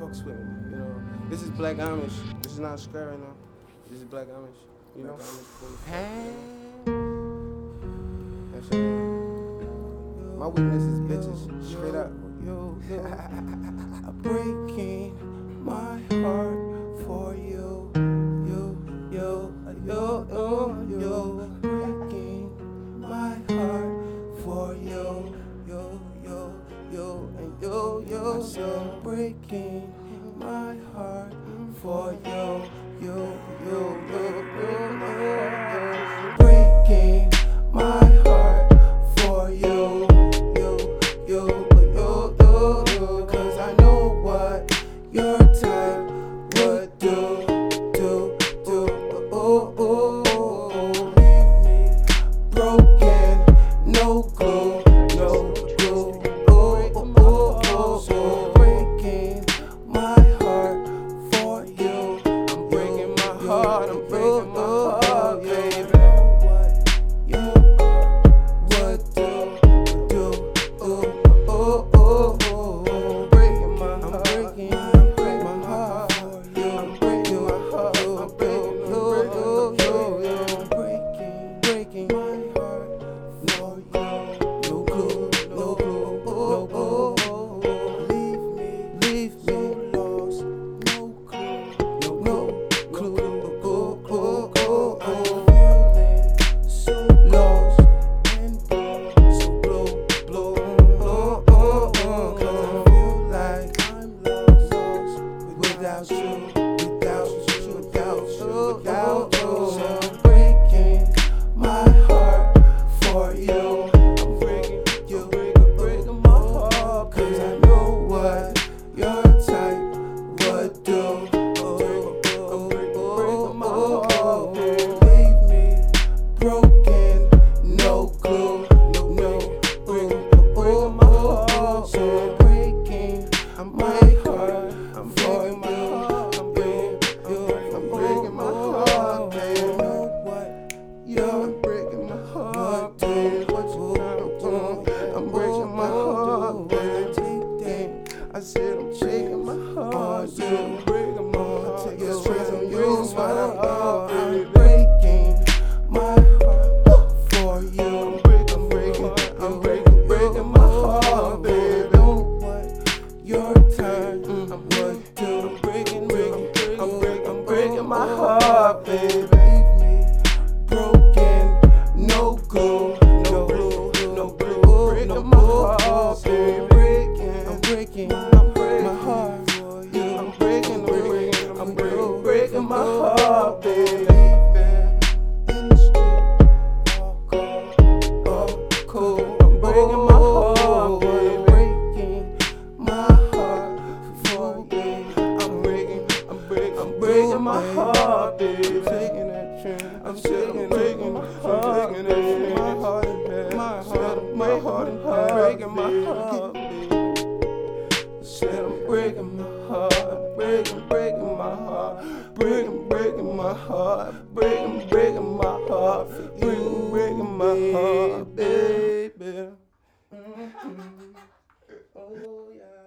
fucks with me. You know, this is Black Amish. This is not Square right now. This is Black Amish. You know, Hey. That's it. My weakness is bitches. Straight up. Yo, yo, I'm breaking my heart for you. Yo, yo, yo, yo, yo, breaking my heart for you. Yo, yo, yo, and yo, yo, yo, breaking for you. you, you, yo, yo, yo, yo, breaking my heart for you. Yo, yo, yo, yo, yo, cause I know what your type would do, do, do, oh, oh, oh, leave me broken, no glue, without you, without you, without you, without you. I'm breaking my heart for you. I'm breaking you, breaking, breaking my heart, 'cause I know what your type would do. Breaking heart. I'm breaking my heart for you. I'm breaking, I'm breaking, breaking, my heart, baby. What your. I'm breaking, breaking, I'm breaking, I'm breaking my heart, baby. Breaking my heart, baby. Breaking my heart for you. I'm breaking, I'm breaking, I'm breaking my heart, baby. Taking that train, I'm taking, breaking my heart, taking that train. My heart in half, my heart, my heart in half, breaking my heart, baby. Said I'm breaking my heart, breaking, breaking my heart, breaking, breaking my heart, breaking, breaking my heart, breaking, breaking my heart, baby. Mhm. Oh yeah.